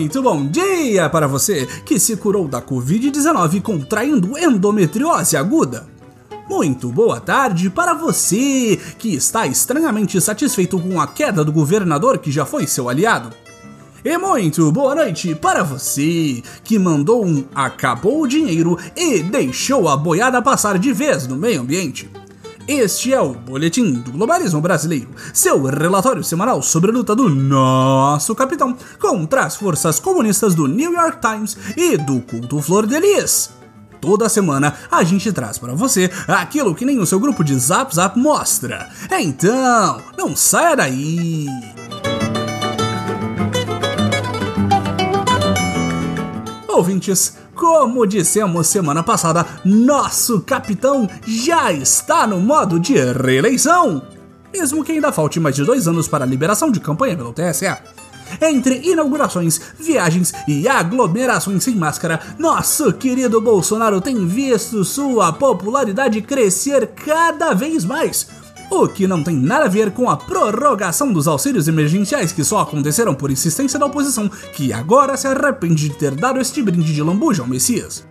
Muito bom dia para você que se curou da Covid-19 contraindo endometriose aguda. Muito boa tarde para você que está estranhamente satisfeito com a queda do governador que já foi seu aliado. E muito boa noite para você que mandou um acabou o dinheiro e deixou a boiada passar de vez no meio ambiente. Este é o Boletim do Globalismo Brasileiro, seu relatório semanal sobre a luta do nosso capitão contra as forças comunistas do New York Times e do culto Flor de Lis. Toda semana a gente traz para você aquilo que nem o seu grupo de Zap Zap mostra. Então, não saia daí! Ouvintes, como dissemos semana passada, nosso capitão já está no modo de reeleição. Mesmo que ainda falte mais de dois anos para a liberação de campanha pelo TSE. Entre inaugurações, viagens e aglomerações sem máscara, nosso querido Bolsonaro tem visto sua popularidade crescer cada vez mais o que não tem nada a ver com a prorrogação dos auxílios emergenciais que só aconteceram por insistência da oposição, que agora se arrepende de ter dado este brinde de lambuja ao Messias.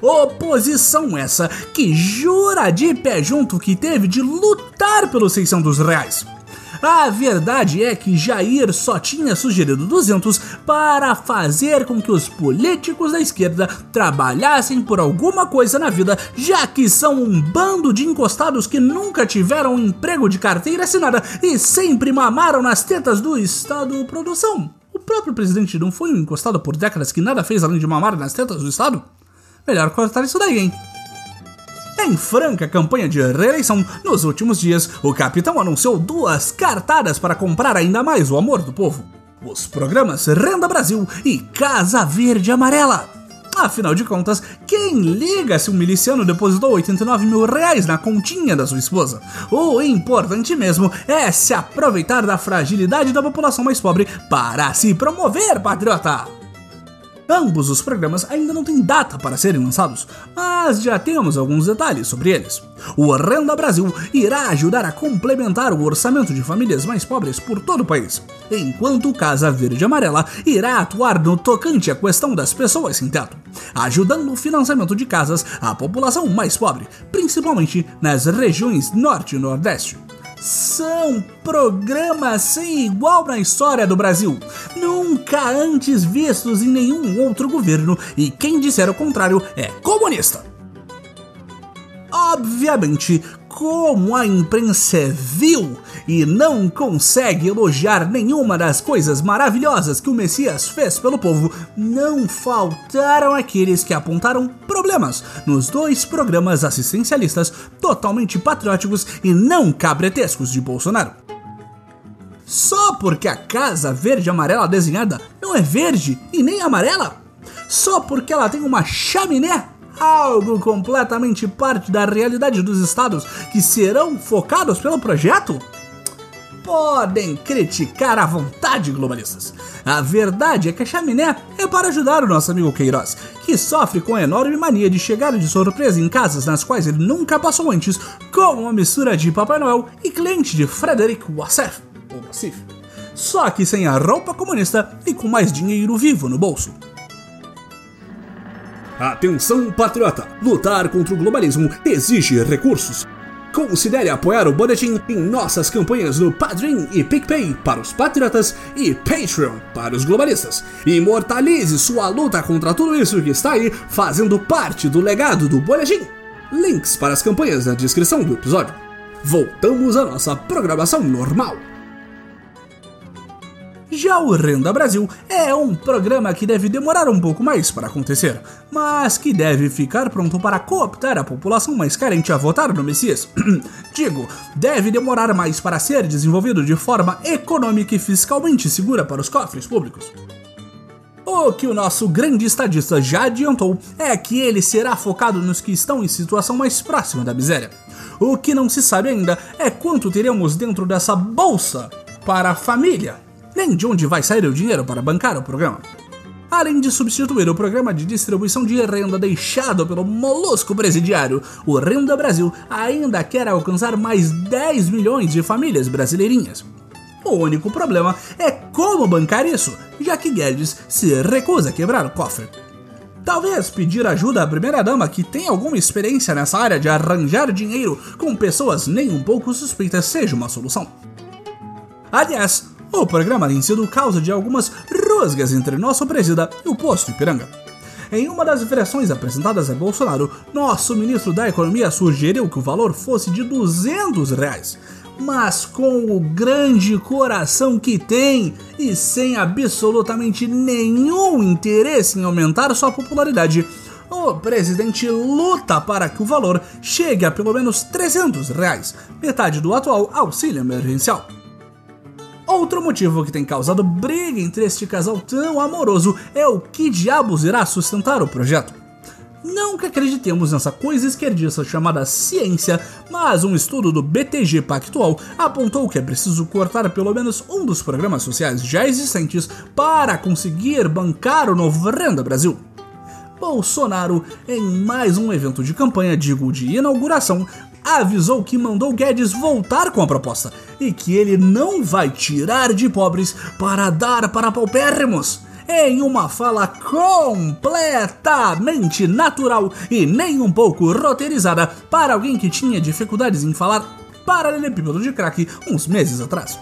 Oposição essa que jura de pé junto que teve de lutar pelos 600 reais. A verdade é que Jair só tinha sugerido 200 para fazer com que os políticos da esquerda trabalhassem por alguma coisa na vida, já que são um bando de encostados que nunca tiveram um emprego de carteira assinada e sempre mamaram nas tetas do Estado produção. O próprio presidente não foi um encostado por décadas que nada fez além de mamar nas tetas do Estado? Melhor cortar isso daí, hein? Em franca campanha de reeleição, nos últimos dias, o capitão anunciou duas cartadas para comprar ainda mais o amor do povo: os programas Renda Brasil e Casa Verde Amarela. Afinal de contas, quem liga se um miliciano depositou 89 mil reais na continha da sua esposa? O importante mesmo é se aproveitar da fragilidade da população mais pobre para se promover, patriota! Ambos os programas ainda não têm data para serem lançados, mas já temos alguns detalhes sobre eles. O Renda Brasil irá ajudar a complementar o orçamento de famílias mais pobres por todo o país, enquanto o Casa Verde Amarela irá atuar no tocante à questão das pessoas sem teto, ajudando o financiamento de casas à população mais pobre, principalmente nas regiões Norte e Nordeste são programas sem igual na história do Brasil, nunca antes vistos em nenhum outro governo, e quem disser o contrário é comunista. Obviamente, como a imprensa vil e não consegue elogiar nenhuma das coisas maravilhosas que o Messias fez pelo povo, não faltaram aqueles que apontaram problemas nos dois programas assistencialistas totalmente patrióticos e não cabretescos de Bolsonaro. Só porque a casa verde amarela desenhada não é verde e nem amarela? Só porque ela tem uma chaminé algo completamente parte da realidade dos estados que serão focados pelo projeto? Podem criticar à vontade, globalistas. A verdade é que a chaminé é para ajudar o nosso amigo Queiroz, que sofre com a enorme mania de chegar de surpresa em casas nas quais ele nunca passou antes, como uma mistura de Papai Noel e cliente de Frederick Wassef, Wassif. Só que sem a roupa comunista e com mais dinheiro vivo no bolso. Atenção, patriota! Lutar contra o globalismo exige recursos. Considere apoiar o Boletim em nossas campanhas no Padrim e PicPay para os patriotas e Patreon para os globalistas. Imortalize sua luta contra tudo isso que está aí fazendo parte do legado do Boletim. Links para as campanhas na descrição do episódio. Voltamos à nossa programação normal. Já o Renda Brasil é um programa que deve demorar um pouco mais para acontecer, mas que deve ficar pronto para cooptar a população mais carente a votar no Messias. Digo, deve demorar mais para ser desenvolvido de forma econômica e fiscalmente segura para os cofres públicos. O que o nosso grande estadista já adiantou é que ele será focado nos que estão em situação mais próxima da miséria. O que não se sabe ainda é quanto teremos dentro dessa bolsa para a família nem de onde vai sair o dinheiro para bancar o programa. Além de substituir o programa de distribuição de renda deixado pelo molusco presidiário, o Renda Brasil ainda quer alcançar mais 10 milhões de famílias brasileirinhas. O único problema é como bancar isso, já que Guedes se recusa a quebrar o cofre. Talvez pedir ajuda à primeira-dama, que tem alguma experiência nessa área de arranjar dinheiro com pessoas nem um pouco suspeitas, seja uma solução. Aliás, o programa tem sido causa de algumas rusgas entre nosso presida e o posto Ipiranga. Em uma das versões apresentadas a Bolsonaro, nosso ministro da Economia sugeriu que o valor fosse de 200 reais, mas com o grande coração que tem e sem absolutamente nenhum interesse em aumentar sua popularidade, o presidente luta para que o valor chegue a pelo menos 300 reais, metade do atual auxílio emergencial. Outro motivo que tem causado briga entre este casal tão amoroso é o que diabos irá sustentar o projeto. Não que acreditemos nessa coisa esquerdista chamada ciência, mas um estudo do BTG Pactual apontou que é preciso cortar pelo menos um dos programas sociais já existentes para conseguir bancar o novo Renda Brasil. Bolsonaro, em mais um evento de campanha, digo de inauguração, avisou que mandou Guedes voltar com a proposta e que ele não vai tirar de pobres para dar para paupérrimos em uma fala completamente natural e nem um pouco roteirizada para alguém que tinha dificuldades em falar paralelepípedo de crack uns meses atrás.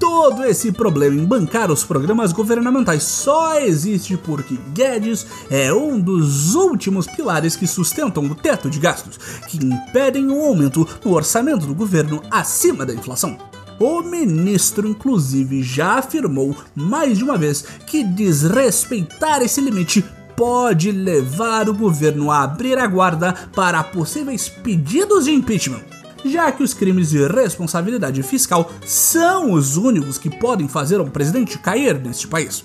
Todo esse problema em bancar os programas governamentais só existe porque Guedes é um dos últimos pilares que sustentam o teto de gastos, que impedem o aumento no orçamento do governo acima da inflação. O ministro, inclusive, já afirmou mais de uma vez que desrespeitar esse limite pode levar o governo a abrir a guarda para possíveis pedidos de impeachment, já que os crimes de responsabilidade fiscal são os únicos que podem fazer um presidente cair neste país.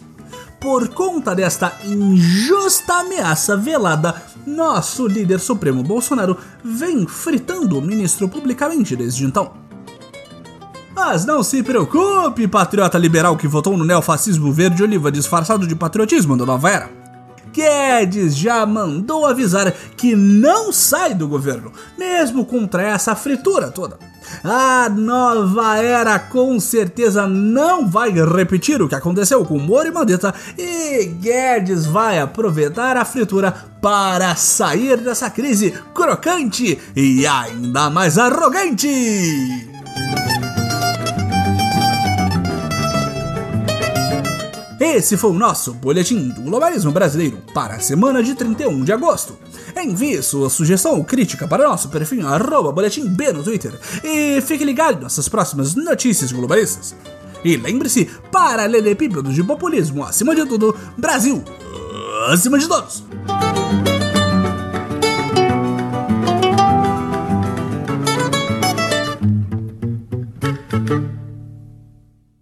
Por conta desta injusta ameaça velada, nosso líder supremo Bolsonaro vem fritando o ministro publicamente desde então. Mas não se preocupe, patriota liberal que votou no neofascismo verde-oliva disfarçado de patriotismo da nova era. Guedes já mandou avisar que não sai do governo, mesmo contra essa fritura toda. A nova era com certeza não vai repetir o que aconteceu com Moro e Mandetta e Guedes vai aproveitar a fritura para sair dessa crise crocante e ainda mais arrogante. Esse foi o nosso Boletim do Globalismo Brasileiro para a semana de 31 de agosto. Envie sua sugestão ou crítica para nosso perfil arroba boletim B no Twitter e fique ligado nessas próximas notícias globalistas. E lembre-se, paralelepípedo de populismo acima de tudo, Brasil acima de todos!